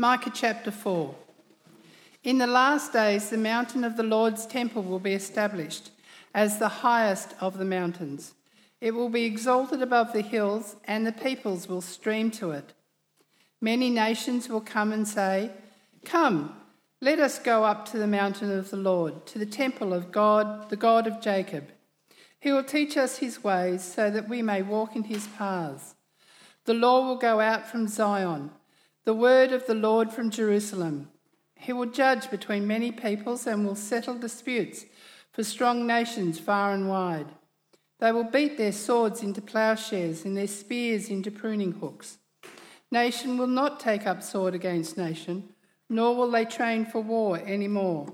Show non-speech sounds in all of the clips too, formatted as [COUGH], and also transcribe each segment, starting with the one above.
Micah chapter 4. In the last days, the mountain of the Lord's temple will be established as the highest of the mountains. It will be exalted above the hills, and the peoples will stream to it. Many nations will come and say, Come, let us go up to the mountain of the Lord, to the temple of God, the God of Jacob. He will teach us his ways so that we may walk in his paths. The law will go out from Zion the word of the Lord from Jerusalem. He will judge between many peoples and will settle disputes for strong nations far and wide. They will beat their swords into plowshares and their spears into pruning hooks. Nation will not take up sword against nation, nor will they train for war any more.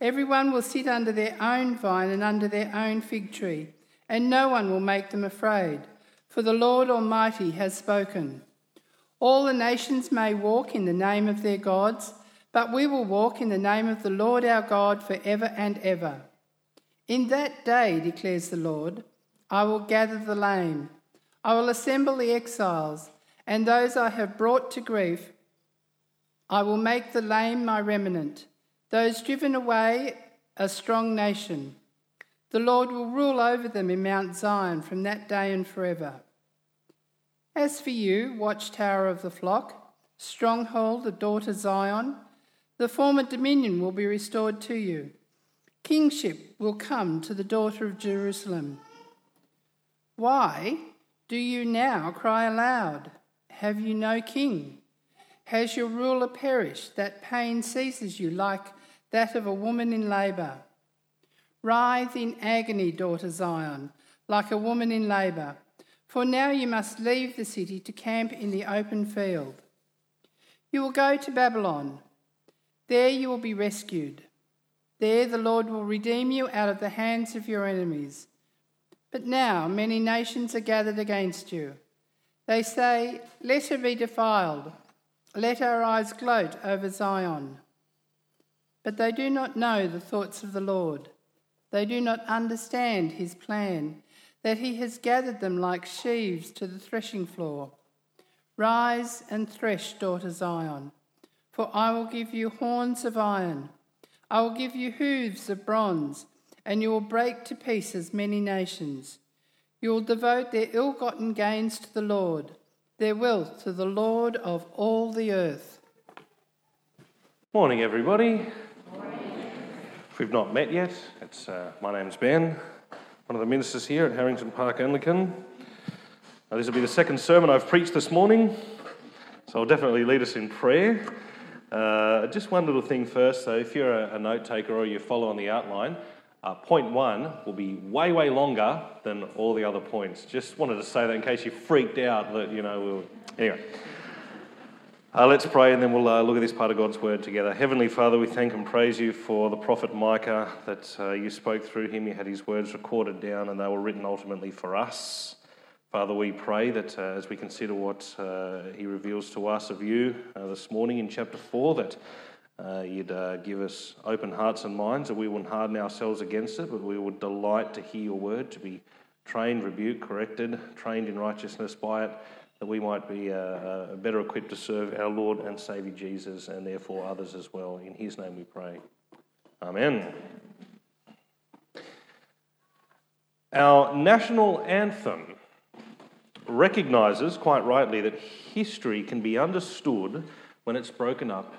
Everyone will sit under their own vine and under their own fig tree, and no one will make them afraid, for the Lord Almighty has spoken. All the nations may walk in the name of their gods, but we will walk in the name of the Lord our God forever and ever. In that day, declares the Lord, I will gather the lame, I will assemble the exiles, and those I have brought to grief. I will make the lame my remnant, those driven away a strong nation. The Lord will rule over them in Mount Zion from that day and forever. As for you, watchtower of the flock, stronghold, the daughter Zion, the former dominion will be restored to you. Kingship will come to the daughter of Jerusalem. Why do you now cry aloud? Have you no king? Has your ruler perished that pain seizes you like that of a woman in labour? Writhe in agony, daughter Zion, like a woman in labour. For now you must leave the city to camp in the open field. You will go to Babylon. There you will be rescued. There the Lord will redeem you out of the hands of your enemies. But now many nations are gathered against you. They say, Let her be defiled. Let our eyes gloat over Zion. But they do not know the thoughts of the Lord. They do not understand his plan that he has gathered them like sheaves to the threshing floor. Rise and thresh, daughter Zion, for I will give you horns of iron. I will give you hooves of bronze, and you will break to pieces many nations. You will devote their ill gotten gains to the Lord, their wealth to the Lord of all the earth. Morning, everybody. Morning. If we've not met yet, it's, uh, my name's Ben one of the ministers here at Harrington Park Anglican. Now, this will be the second sermon I've preached this morning, so I'll definitely lead us in prayer. Uh, just one little thing first, so if you're a, a note taker or you follow on the outline, uh, point one will be way, way longer than all the other points. Just wanted to say that in case you freaked out that, you know, we'll... Anyway. Uh, let's pray and then we'll uh, look at this part of God's word together. Heavenly Father, we thank and praise you for the prophet Micah, that uh, you spoke through him, you had his words recorded down, and they were written ultimately for us. Father, we pray that uh, as we consider what uh, he reveals to us of you uh, this morning in chapter 4, that you'd give us open hearts and minds, that we wouldn't harden ourselves against it, but we would delight to hear your word, to be trained, rebuked, corrected, trained in righteousness by it that we might be uh, uh, better equipped to serve our Lord and Saviour Jesus and therefore others as well. In His name we pray. Amen. Our national anthem recognises quite rightly that history can be understood when it's broken up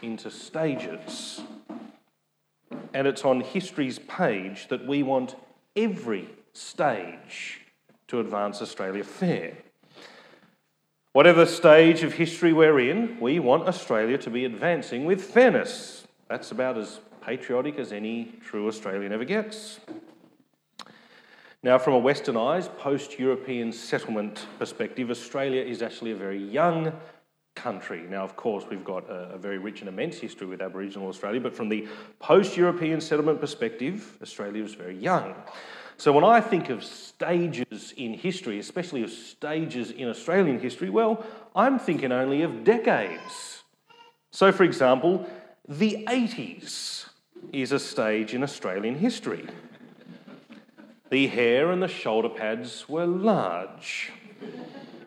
into stages. And it's on history's page that we want every stage to advance Australia fair. Whatever stage of history we're in, we want Australia to be advancing with fairness. That's about as patriotic as any true Australian ever gets. Now, from a westernised, post European settlement perspective, Australia is actually a very young country. Now, of course, we've got a, a very rich and immense history with Aboriginal Australia, but from the post European settlement perspective, Australia is very young. So when I think of stages in history, especially of stages in Australian history, well, I'm thinking only of decades. So, for example, the 80s is a stage in Australian history. The hair and the shoulder pads were large.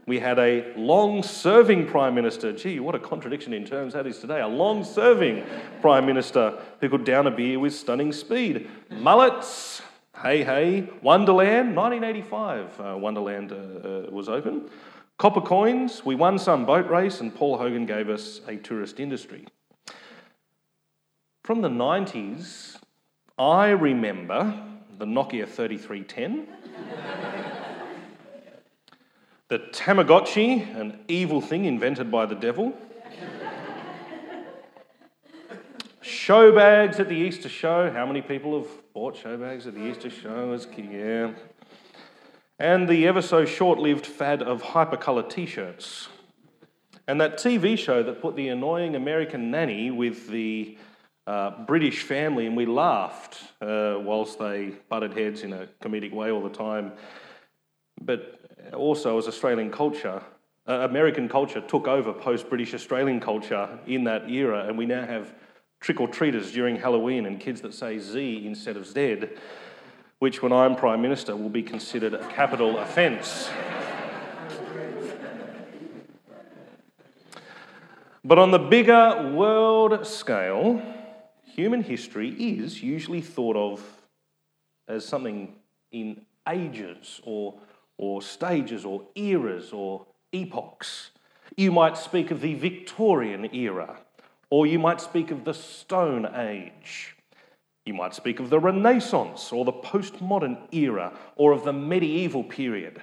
We had a long serving Prime Minister. Gee, what a contradiction in terms that is today. A long serving Prime Minister who could down a beer with stunning speed. Mullets, hey, hey. Wonderland, 1985, uh, Wonderland uh, uh, was open. Copper coins, we won some boat race, and Paul Hogan gave us a tourist industry. From the 90s, I remember the Nokia 3310, the Tamagotchi, an evil thing invented by the devil, show bags at the Easter show. How many people have bought show bags at the Easter show as yeah. And the ever so short lived fad of hypercolour t shirts. And that TV show that put the annoying American nanny with the uh, British family, and we laughed uh, whilst they butted heads in a comedic way all the time. But also, as Australian culture, uh, American culture took over post British Australian culture in that era, and we now have trick or treaters during Halloween and kids that say Z instead of Z, which, when I'm Prime Minister, will be considered a capital offence. But on the bigger world scale, human history is usually thought of as something in ages or, or stages or eras or epochs. You might speak of the Victorian era, or you might speak of the Stone Age. You might speak of the Renaissance or the postmodern era or of the medieval period.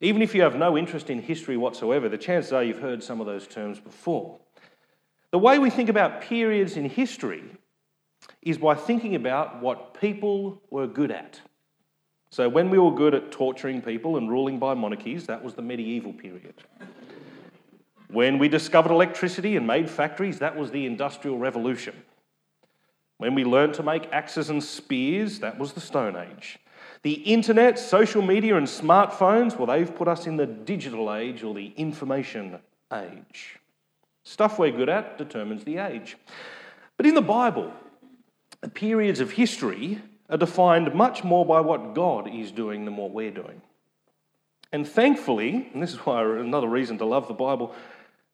Even if you have no interest in history whatsoever, the chances are you've heard some of those terms before. The way we think about periods in history is by thinking about what people were good at. So, when we were good at torturing people and ruling by monarchies, that was the medieval period. When we discovered electricity and made factories, that was the Industrial Revolution. When we learned to make axes and spears, that was the Stone Age. The internet, social media, and smartphones, well, they've put us in the digital age or the information age. Stuff we're good at determines the age. But in the Bible, the periods of history are defined much more by what God is doing than what we're doing. And thankfully, and this is why another reason to love the Bible,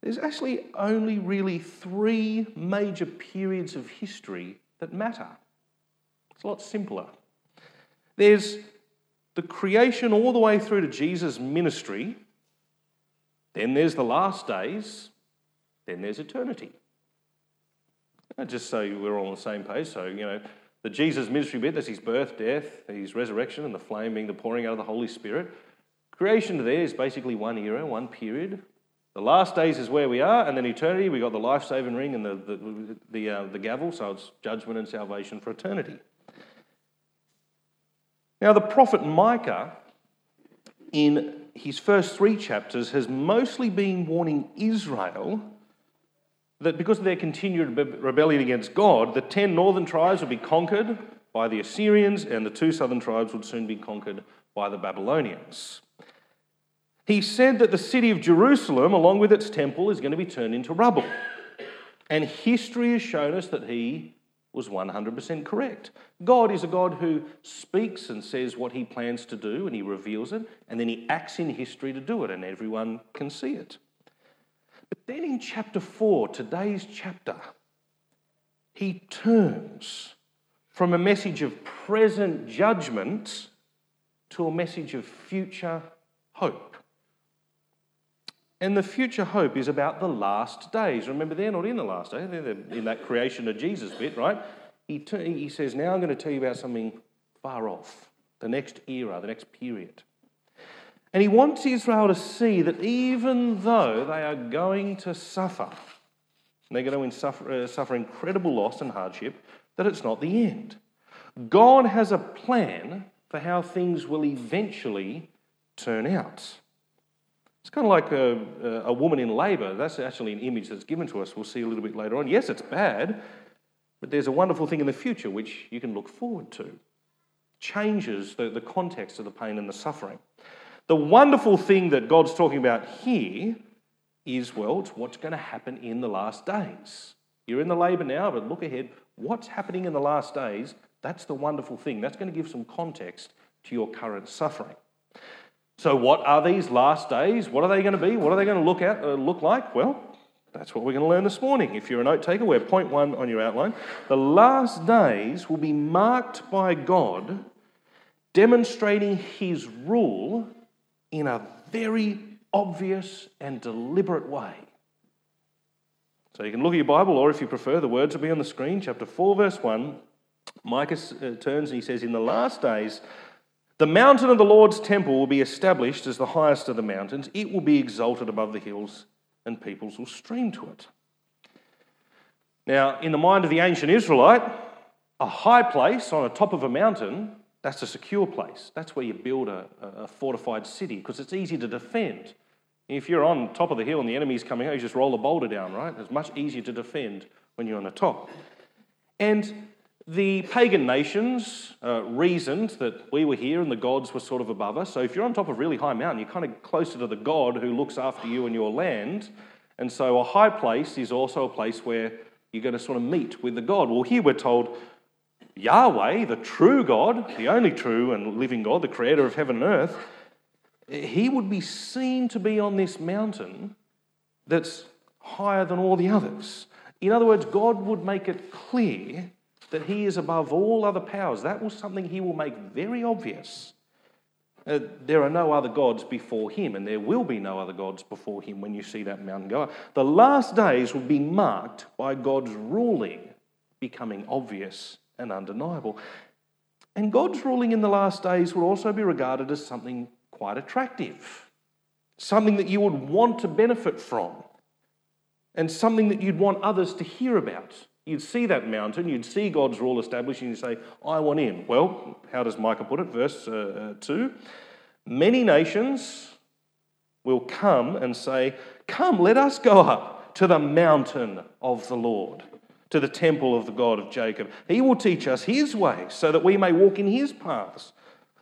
there's actually only really three major periods of history that matter. It's a lot simpler. There's the creation all the way through to Jesus' ministry, then there's the last days, then there's eternity. Just so we're all on the same page. So, you know, the Jesus ministry bit, that's his birth, death, his resurrection, and the flame being the pouring out of the Holy Spirit. Creation there is basically one era, one period. The last days is where we are, and then eternity, we got the life saving ring and the, the, the, uh, the gavel, so it's judgment and salvation for eternity. Now, the prophet Micah, in his first three chapters, has mostly been warning Israel that because of their continued rebellion against God, the ten northern tribes would be conquered by the Assyrians, and the two southern tribes would soon be conquered by the Babylonians. He said that the city of Jerusalem, along with its temple, is going to be turned into rubble. And history has shown us that he was 100% correct. God is a God who speaks and says what he plans to do, and he reveals it, and then he acts in history to do it, and everyone can see it. But then in chapter 4, today's chapter, he turns from a message of present judgment to a message of future hope. And the future hope is about the last days. Remember, they're not in the last days, they're in that creation of Jesus bit, right? He, t- he says, Now I'm going to tell you about something far off, the next era, the next period. And he wants Israel to see that even though they are going to suffer, they're going to suffer, uh, suffer incredible loss and hardship, that it's not the end. God has a plan for how things will eventually turn out. It's kind of like a, a woman in labour. That's actually an image that's given to us. We'll see a little bit later on. Yes, it's bad, but there's a wonderful thing in the future which you can look forward to. Changes the, the context of the pain and the suffering. The wonderful thing that God's talking about here is, well, it's what's going to happen in the last days. You're in the labour now, but look ahead. What's happening in the last days? That's the wonderful thing. That's going to give some context to your current suffering. So, what are these last days? What are they going to be? What are they going to look at uh, look like? Well, that's what we're going to learn this morning. If you're a note taker, we're point one on your outline. The last days will be marked by God demonstrating his rule in a very obvious and deliberate way. So you can look at your Bible, or if you prefer, the words will be on the screen. Chapter 4, verse 1. Micah uh, turns and he says, In the last days, the mountain of the Lord's temple will be established as the highest of the mountains. It will be exalted above the hills, and peoples will stream to it. Now, in the mind of the ancient Israelite, a high place on the top of a mountain, that's a secure place. That's where you build a, a fortified city because it's easy to defend. If you're on top of the hill and the enemy's coming out, you just roll a boulder down, right? It's much easier to defend when you're on the top. And the pagan nations uh, reasoned that we were here and the gods were sort of above us. So if you're on top of a really high mountain, you're kind of closer to the God who looks after you and your land. And so a high place is also a place where you're going to sort of meet with the God. Well, here we're told Yahweh, the true God, the only true and living God, the creator of heaven and earth, he would be seen to be on this mountain that's higher than all the others. In other words, God would make it clear that he is above all other powers. That was something he will make very obvious. Uh, there are no other gods before him, and there will be no other gods before him when you see that mountain go up. The last days will be marked by God's ruling becoming obvious and undeniable. And God's ruling in the last days will also be regarded as something quite attractive, something that you would want to benefit from, and something that you'd want others to hear about. You'd see that mountain, you'd see God's rule established, and you'd say, I want in. Well, how does Micah put it? Verse uh, uh, 2 Many nations will come and say, Come, let us go up to the mountain of the Lord, to the temple of the God of Jacob. He will teach us his ways so that we may walk in his paths.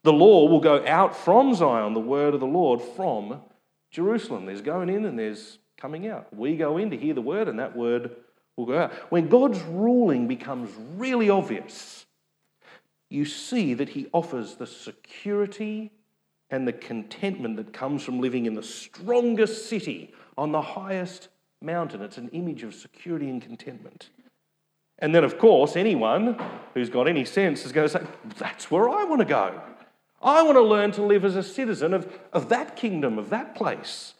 The law will go out from Zion, the word of the Lord from Jerusalem. There's going in and there's coming out. We go in to hear the word, and that word will go out. When God's ruling becomes really obvious, you see that He offers the security and the contentment that comes from living in the strongest city on the highest mountain. It's an image of security and contentment. And then, of course, anyone who's got any sense is going to say, That's where I want to go. I want to learn to live as a citizen of, of that kingdom, of that place.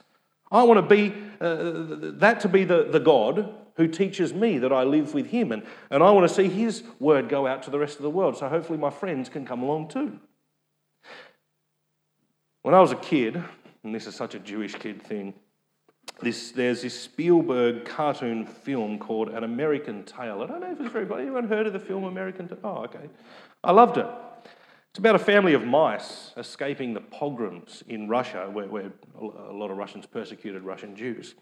I want to be uh, that to be the, the God who teaches me that I live with him. And, and I want to see his word go out to the rest of the world. So hopefully my friends can come along too. When I was a kid, and this is such a Jewish kid thing, this, there's this Spielberg cartoon film called An American Tail. I don't know if it's very. Anyone heard of the film American Tail? Oh, okay. I loved it. It's about a family of mice escaping the pogroms in Russia, where, where a lot of Russians persecuted Russian Jews.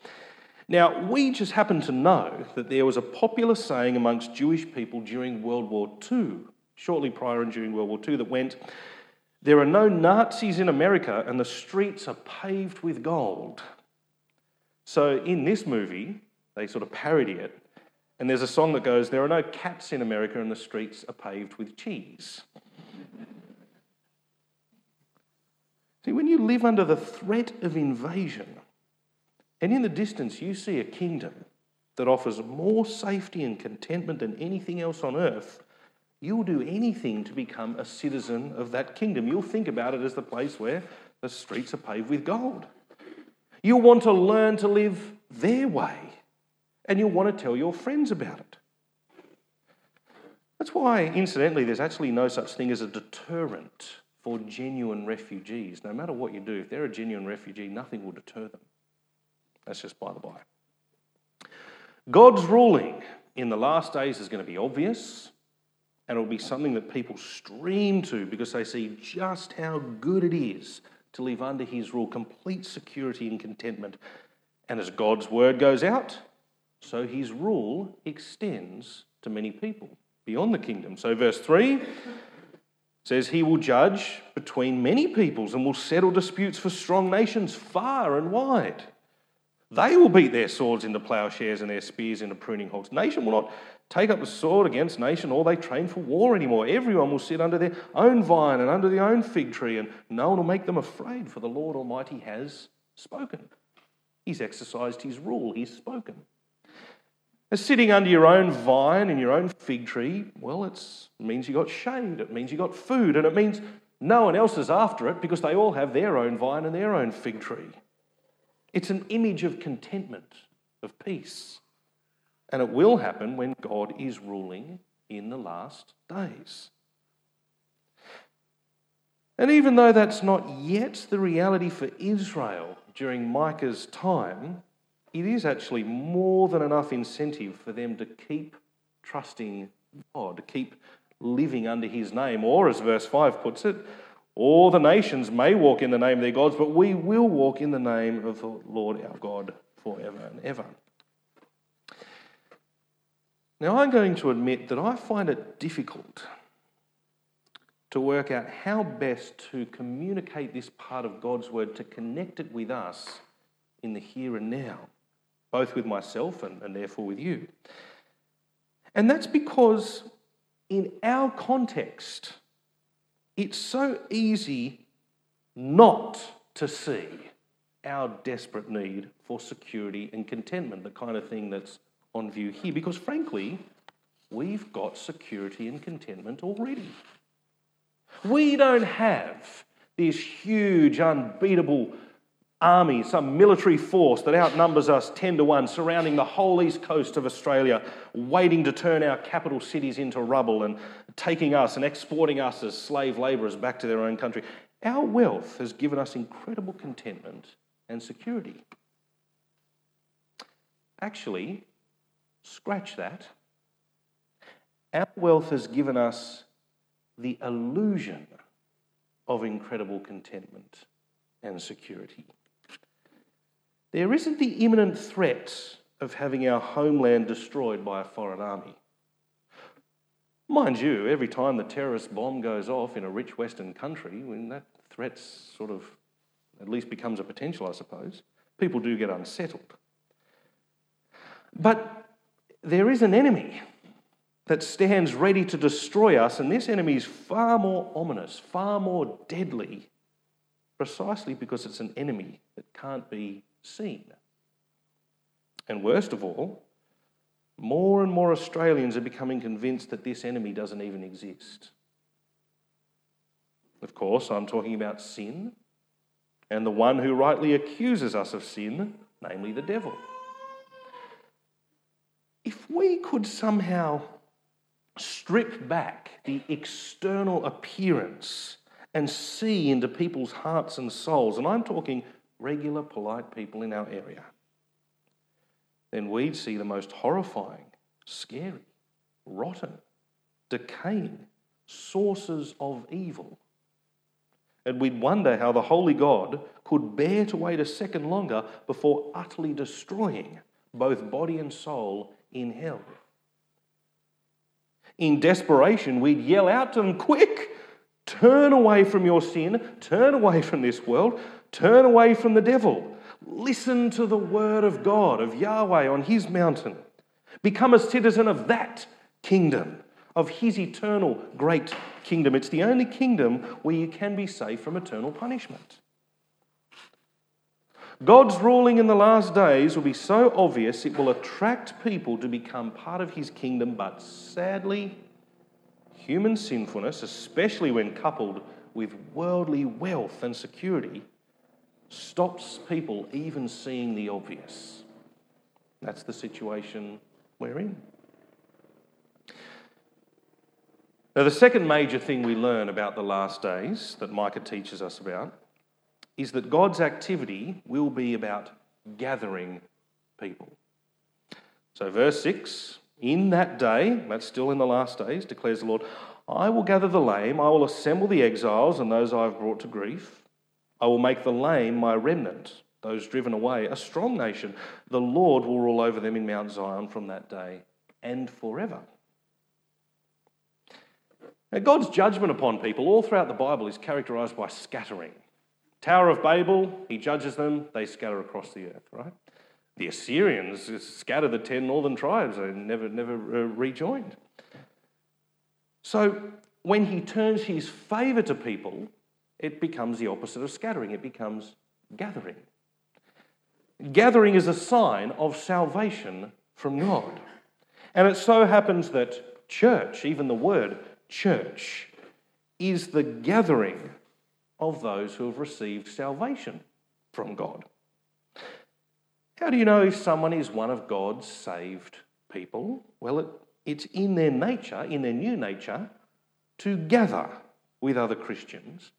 Now, we just happen to know that there was a popular saying amongst Jewish people during World War II, shortly prior and during World War II, that went, There are no Nazis in America and the streets are paved with gold. So in this movie, they sort of parody it, and there's a song that goes, There are no cats in America and the streets are paved with cheese. See, when you live under the threat of invasion, and in the distance you see a kingdom that offers more safety and contentment than anything else on earth, you'll do anything to become a citizen of that kingdom. You'll think about it as the place where the streets are paved with gold. You'll want to learn to live their way, and you'll want to tell your friends about it. That's why, incidentally, there's actually no such thing as a deterrent for genuine refugees. No matter what you do, if they're a genuine refugee, nothing will deter them. That's just by the by. God's ruling in the last days is going to be obvious, and it'll be something that people stream to because they see just how good it is to live under His rule, complete security and contentment. And as God's word goes out, so His rule extends to many people beyond the kingdom. So, verse 3 says he will judge between many peoples and will settle disputes for strong nations far and wide. They will beat their swords into plowshares and their spears into pruning hooks. Nation will not take up the sword against nation or they train for war anymore. Everyone will sit under their own vine and under their own fig tree, and no one will make them afraid, for the Lord Almighty has spoken. He's exercised his rule, he's spoken. As sitting under your own vine in your own fig tree, well, it means you got shade, it means you got food, and it means no one else is after it because they all have their own vine and their own fig tree. It's an image of contentment, of peace. And it will happen when God is ruling in the last days. And even though that's not yet the reality for Israel during Micah's time, it is actually more than enough incentive for them to keep trusting God, to keep living under his name. Or, as verse 5 puts it, all the nations may walk in the name of their gods, but we will walk in the name of the Lord our God forever and ever. Now, I'm going to admit that I find it difficult to work out how best to communicate this part of God's word, to connect it with us in the here and now, both with myself and, and therefore with you. And that's because in our context, it's so easy not to see our desperate need for security and contentment, the kind of thing that's on view here because, frankly, we've got security and contentment already. We don't have this huge, unbeatable army, some military force that outnumbers us 10 to 1, surrounding the whole east coast of Australia, waiting to turn our capital cities into rubble and taking us and exporting us as slave labourers back to their own country. Our wealth has given us incredible contentment and security. Actually, Scratch that. Our wealth has given us the illusion of incredible contentment and security. There isn't the imminent threat of having our homeland destroyed by a foreign army. Mind you, every time the terrorist bomb goes off in a rich Western country, when that threat sort of at least becomes a potential, I suppose, people do get unsettled. But there is an enemy that stands ready to destroy us, and this enemy is far more ominous, far more deadly, precisely because it's an enemy that can't be seen. And worst of all, more and more Australians are becoming convinced that this enemy doesn't even exist. Of course, I'm talking about sin and the one who rightly accuses us of sin, namely the devil if we could somehow strip back the external appearance and see into people's hearts and souls, and I'm talking regular, polite people in our area, then we'd see the most horrifying, scary, rotten, decaying sources of evil. And we'd wonder how the Holy God could bear to wait a second longer before utterly destroying both body and soul in hell. In desperation, we'd yell out to them, Quick, turn away from your sin, turn away from this world, turn away from the devil. Listen to the word of God, of Yahweh on his mountain. Become a citizen of that kingdom, of his eternal great kingdom. It's the only kingdom where you can be safe from eternal punishment. God's ruling in the last days will be so obvious it will attract people to become part of his kingdom, but sadly, human sinfulness, especially when coupled with worldly wealth and security, stops people even seeing the obvious. That's the situation we're in. Now, the second major thing we learn about the last days that Micah teaches us about is that God's activity will be about gathering people. So, verse 6 In that day, that's still in the last days, declares the Lord, I will gather the lame, I will assemble the exiles and those I have brought to grief. I will make the lame my remnant, those driven away, a strong nation. The Lord will rule over them in Mount Zion from that day and forever. Now, God's judgment upon people all throughout the Bible is characterized by scattering. Tower of Babel, he judges them, they scatter across the earth, right? The Assyrians scatter the ten northern tribes and never, never uh, rejoined. So when he turns his favour to people, it becomes the opposite of scattering, it becomes gathering. Gathering is a sign of salvation from God. And it so happens that church, even the word church, is the gathering of those who have received salvation from God. How do you know if someone is one of God's saved people? Well, it, it's in their nature, in their new nature, to gather with other Christians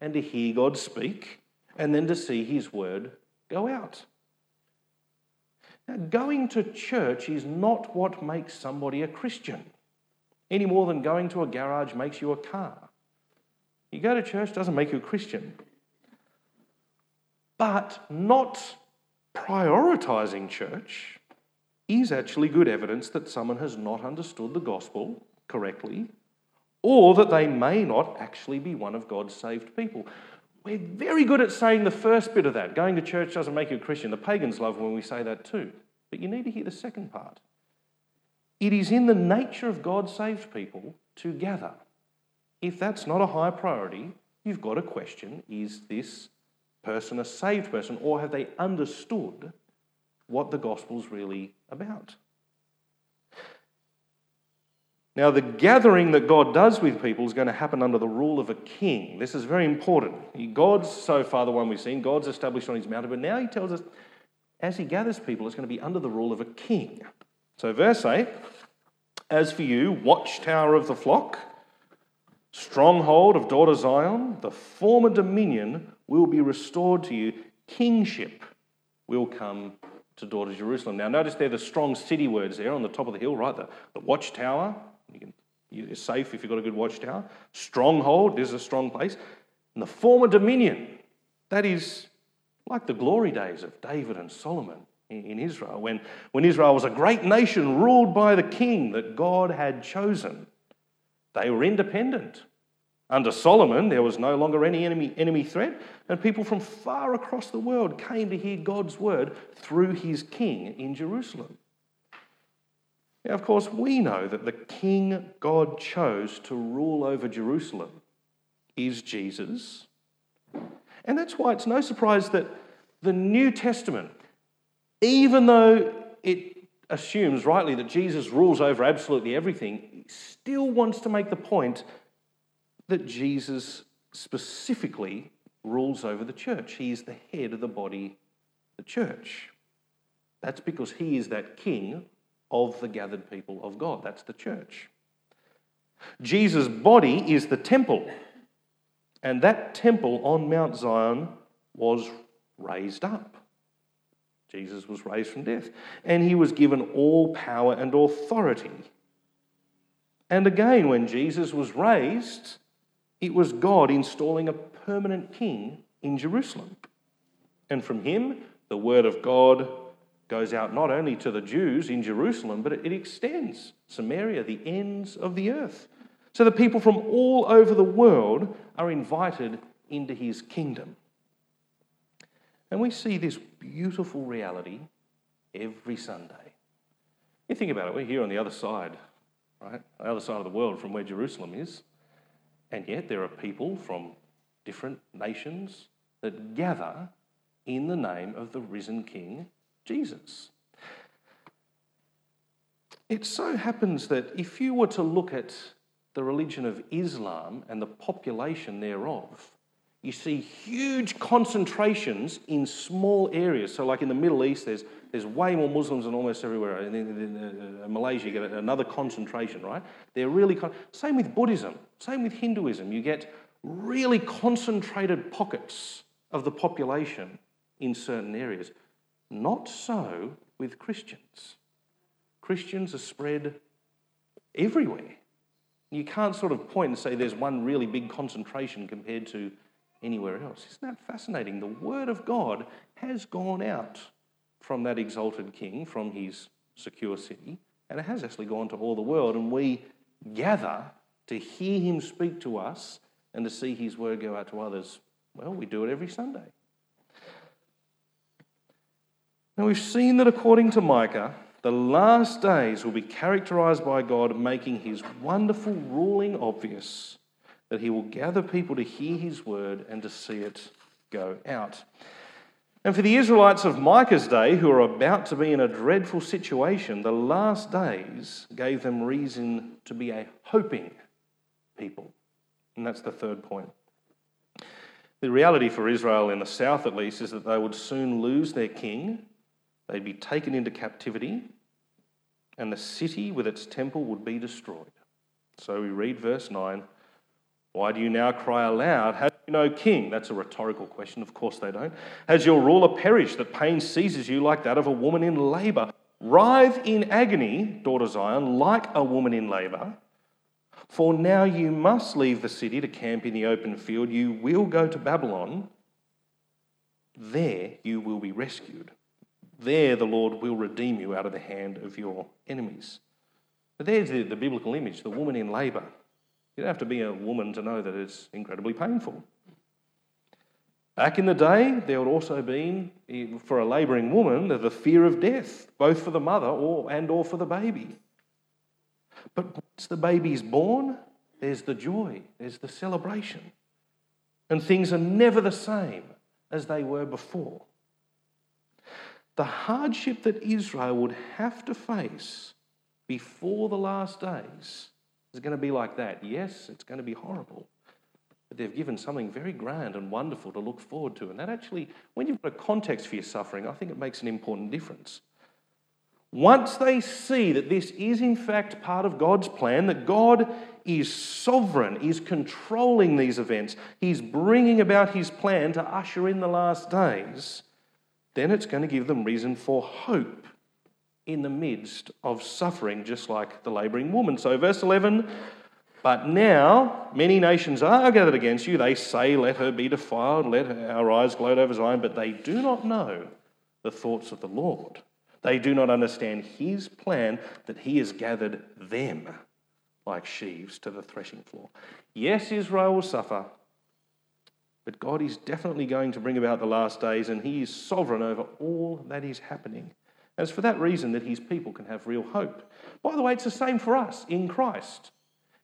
and to hear God speak and then to see his word go out. Now, going to church is not what makes somebody a Christian, any more than going to a garage makes you a car. You go to church doesn't make you a Christian. But not prioritizing church is actually good evidence that someone has not understood the gospel correctly or that they may not actually be one of God's saved people. We're very good at saying the first bit of that. Going to church doesn't make you a Christian. The pagans love when we say that too. But you need to hear the second part. It is in the nature of God's saved people to gather. If that's not a high priority, you've got to question is this person a saved person or have they understood what the gospel's really about? Now, the gathering that God does with people is going to happen under the rule of a king. This is very important. God's, so far, the one we've seen, God's established on his mountain, but now he tells us as he gathers people, it's going to be under the rule of a king. So, verse 8 As for you, watchtower of the flock, stronghold of daughter Zion, the former dominion will be restored to you, kingship will come to daughter Jerusalem. Now, notice there the strong city words there on the top of the hill, right? The, the watchtower. You can, you're safe if you've got a good watchtower. Stronghold, is a strong place. And the former dominion, that is like the glory days of David and Solomon in Israel, when, when Israel was a great nation ruled by the king that God had chosen. They were independent. Under Solomon, there was no longer any enemy, enemy threat, and people from far across the world came to hear God's word through his king in Jerusalem. Now, of course, we know that the king God chose to rule over Jerusalem is Jesus. And that's why it's no surprise that the New Testament, even though it assumes rightly that Jesus rules over absolutely everything, still wants to make the point that Jesus specifically rules over the church. He is the head of the body, the church. That's because he is that king of the gathered people of God. That's the church. Jesus' body is the temple, and that temple on Mount Zion was raised up. Jesus was raised from death, and he was given all power and authority. And again, when Jesus was raised, it was God installing a permanent king in Jerusalem. And from him, the word of God goes out not only to the Jews in Jerusalem, but it extends Samaria, the ends of the earth. So the people from all over the world are invited into his kingdom. And we see this beautiful reality every Sunday. You think about it, we're here on the other side, right? The other side of the world from where Jerusalem is. And yet there are people from different nations that gather in the name of the risen King, Jesus. It so happens that if you were to look at the religion of Islam and the population thereof, you see huge concentrations in small areas. So, like in the Middle East, there's, there's way more Muslims than almost everywhere. In, in, in uh, Malaysia, you get another concentration, right? They're really con- same with Buddhism, same with Hinduism. You get really concentrated pockets of the population in certain areas. Not so with Christians. Christians are spread everywhere. You can't sort of point and say there's one really big concentration compared to anywhere else. Isn't that fascinating? The word of God has gone out from that exalted king, from his secure city, and it has actually gone to all the world, and we gather to hear him speak to us and to see his word go out to others. Well, we do it every Sunday. Now, we've seen that according to Micah, the last days will be characterized by God making his wonderful ruling obvious, that he will gather people to hear his word and to see it go out. And for the Israelites of Micah's day, who are about to be in a dreadful situation, the last days gave them reason to be a hoping people. And that's the third point. The reality for Israel in the south, at least, is that they would soon lose their king They'd be taken into captivity, and the city with its temple would be destroyed. So we read verse 9 Why do you now cry aloud? Have you no king? That's a rhetorical question. Of course they don't. Has your ruler perished that pain seizes you like that of a woman in labour? Writhe in agony, daughter Zion, like a woman in labour. For now you must leave the city to camp in the open field. You will go to Babylon. There you will be rescued. There, the Lord will redeem you out of the hand of your enemies. But there's the, the biblical image the woman in labour. You don't have to be a woman to know that it's incredibly painful. Back in the day, there would also been, for a labouring woman, the fear of death, both for the mother or, and or for the baby. But once the baby's born, there's the joy, there's the celebration. And things are never the same as they were before the hardship that Israel would have to face before the last days is going to be like that. Yes, it's going to be horrible. But they've given something very grand and wonderful to look forward to. And that actually, when you've got a context for your suffering, I think it makes an important difference. Once they see that this is in fact part of God's plan, that God is sovereign, is controlling these events, He's bringing about His plan to usher in the last days, then it's going to give them reason for hope in the midst of suffering, just like the labouring woman. So, verse 11 But now many nations are gathered against you. They say, Let her be defiled, let our eyes gloat over Zion, but they do not know the thoughts of the Lord. They do not understand his plan that he has gathered them like sheaves to the threshing floor. Yes, Israel will suffer, but God is definitely going to bring about the last days, and He is sovereign over all that is happening. And it's for that reason that His people can have real hope. By the way, it's the same for us in Christ.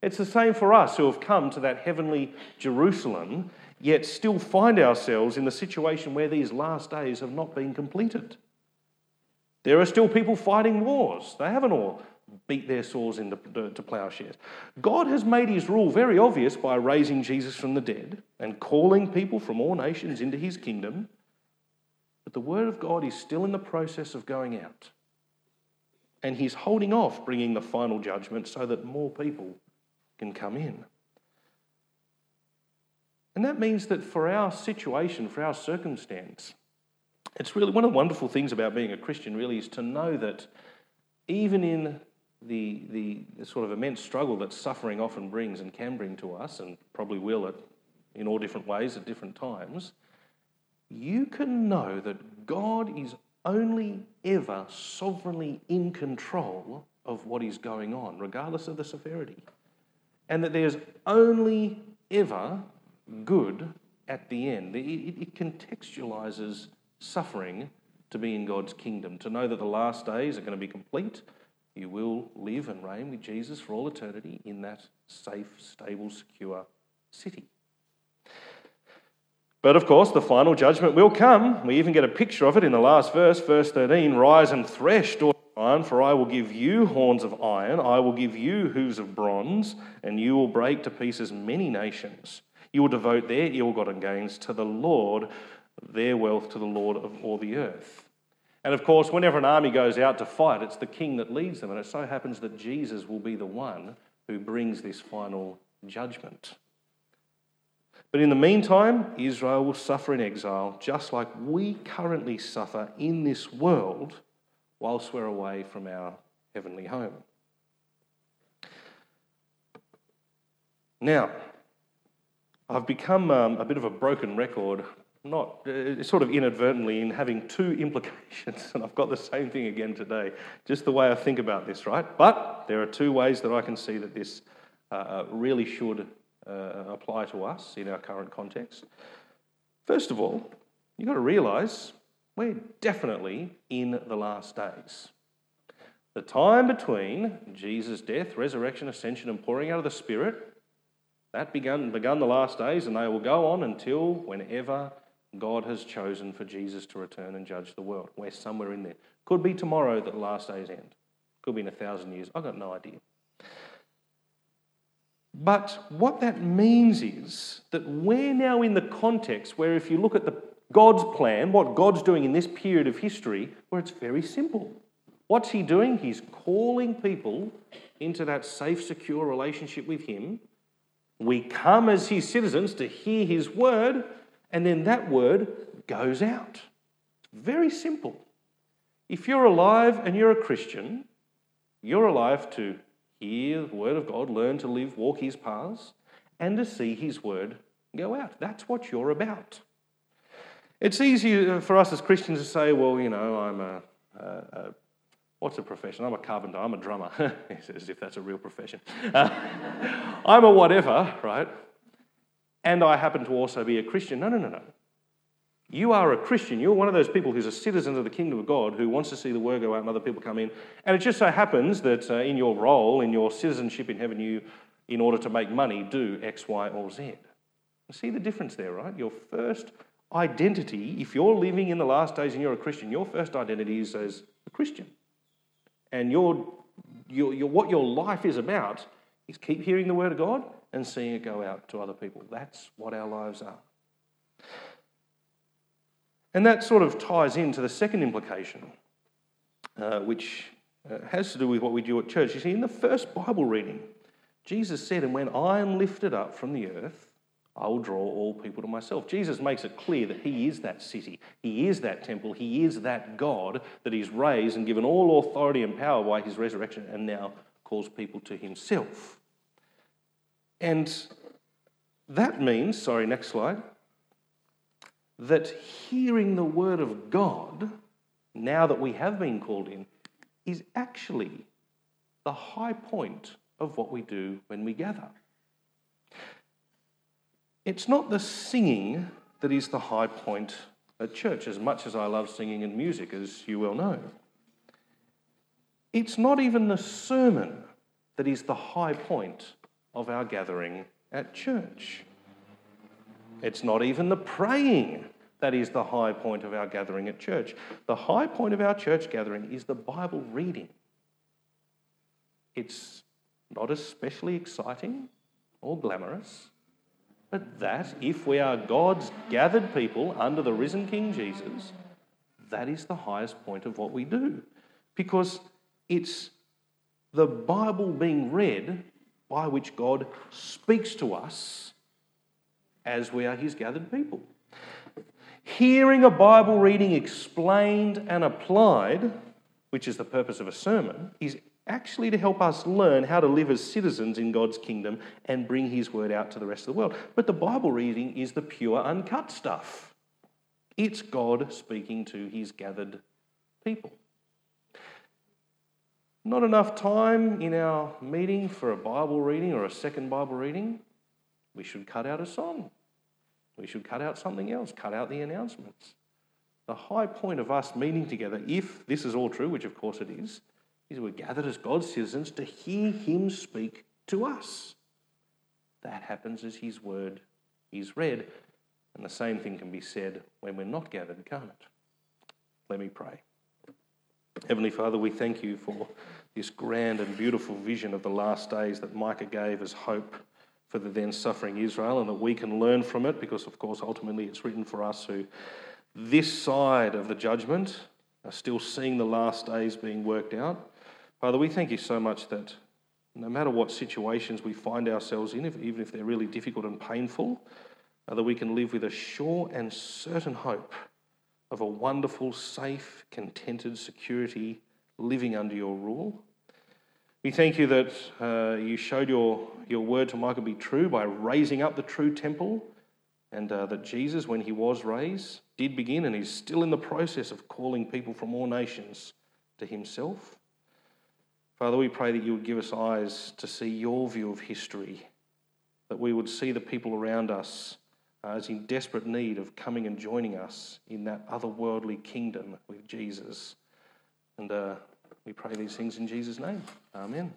It's the same for us who have come to that heavenly Jerusalem, yet still find ourselves in the situation where these last days have not been completed. There are still people fighting wars. They haven't all beat their swords into to plowshares. God has made his rule very obvious by raising Jesus from the dead and calling people from all nations into his kingdom. But the word of God is still in the process of going out. And he's holding off bringing the final judgment so that more people can come in. And that means that for our situation, for our circumstance, it's really one of the wonderful things about being a Christian, really, is to know that even in the, the, sort of immense struggle that suffering often brings and can bring to us, and probably will at, in all different ways at different times, you can know that God is only ever sovereignly in control of what is going on, regardless of the severity. And that there's only ever good at the end. It, it, it contextualizes suffering to be in God's kingdom, to know that the last days are going to be complete you will live and reign with Jesus for all eternity in that safe, stable, secure city. But of course, the final judgment will come. We even get a picture of it in the last verse, verse 13 Rise and thresh, daughter Zion, for I will give you horns of iron, I will give you hooves of bronze, and you will break to pieces many nations. You will devote their ill gotten gains to the Lord, their wealth to the Lord of all the earth. And of course, whenever an army goes out to fight, it's the king that leads them. And it so happens that Jesus will be the one who brings this final judgment. But in the meantime, Israel will suffer in exile, just like we currently suffer in this world whilst we're away from our heavenly home. Now, I've become um, a bit of a broken record not uh, sort of inadvertently in having two [LAUGHS] implications, and I've got the same thing again today, just the way I think about this, right? But there are two ways that I can see that this uh, uh really should uh, apply to us in our current context. First of all, you've got to realize We're definitely in the last days. The time between Jesus' death, resurrection, ascension, and pouring out of the Spirit, that begun, begun the last days, and they will go on until whenever God has chosen for Jesus to return and judge the world. We're somewhere in there. Could be tomorrow that the last days end. Could be in a thousand years. I've got no idea. But what that means is that we're now in the context where, if you look at the, God's plan, what God's doing in this period of history, where it's very simple. What's He doing? He's calling people into that safe, secure relationship with Him. We come as His citizens to hear His word, and then that word goes out. Very simple. If you're alive and you're a Christian, you're alive to hear the word of God, learn to live, walk his paths, and to see his word go out. That's what you're about. It's easy for us as Christians to say, well, you know, I'm a, a, a what's a profession? I'm a carpenter, I'm a drummer, [LAUGHS] as if that's a real profession. Uh, [LAUGHS] I'm a whatever, right? And I happen to also be a Christian. No, no, no, no. You are a Christian. You're one of those people who's a citizen of the kingdom of God who wants to see the word go out and other people come in. And it just so happens that uh, in your role, in your citizenship in heaven, you, in order to make money, do X, Y, or Z. See the difference there, right? Your first identity, if you're living in the last days and you're a Christian, your first identity is as a Christian. And your, your, your, what your life is about is keep hearing the word of God and seeing it go out to other people. That's what our lives are. And that sort of ties into the second implication, uh, which uh, has to do with what we do at church. You see, in the first Bible reading, Jesus said, And when I am lifted up from the earth, I will draw all people to myself. Jesus makes it clear that He is that city, He is that temple, He is that God that He's raised and given all authority and power by His resurrection and now calls people to Himself. And that means, sorry, next slide that hearing the word of God, now that we have been called in, is actually the high point of what we do when we gather. It's not the singing that is the high point at church, as much as I love singing and music, as you well know. It's not even the sermon that is the high point of our gathering at church. It's not even the praying that is the high point of our gathering at church. The high point of our church gathering is the Bible reading. It's not especially exciting or glamorous, but that, if we are God's gathered people under the risen King Jesus, that is the highest point of what we do. Because it's the Bible being read by which God speaks to us as we are his gathered people. Hearing a Bible reading explained and applied, which is the purpose of a sermon, is actually to help us learn how to live as citizens in God's kingdom and bring His word out to the rest of the world. But the Bible reading is the pure, uncut stuff. It's God speaking to His gathered people. Not enough time in our meeting for a Bible reading or a second Bible reading? We should cut out a song. We should cut out something else, cut out the announcements. The high point of us meeting together, if this is all true, which of course it is, is we're gathered as God's citizens to hear Him speak to us. That happens as His word is read. And the same thing can be said when we're not gathered, can't it? Let me pray. Heavenly Father, we thank you for this grand and beautiful vision of the last days that Micah gave as hope for the then suffering Israel and that we can learn from it because, of course, ultimately it's written for us who, this side of the judgment, are still seeing the last days being worked out. Father, we thank you so much that no matter what situations we find ourselves in, if, even if they're really difficult and painful, uh, that we can live with a sure and certain hope of a wonderful, safe, contented security living under your rule. We thank you that uh, you showed your, your word to Micah be true by raising up the true temple, and uh, that Jesus, when he was raised, did begin and is still in the process of calling people from all nations to himself. Father, we pray that you would give us eyes to see your view of history, that we would see the people around us uh, is in desperate need of coming and joining us in that otherworldly kingdom with Jesus. And uh, we pray these things in Jesus' name. Amen.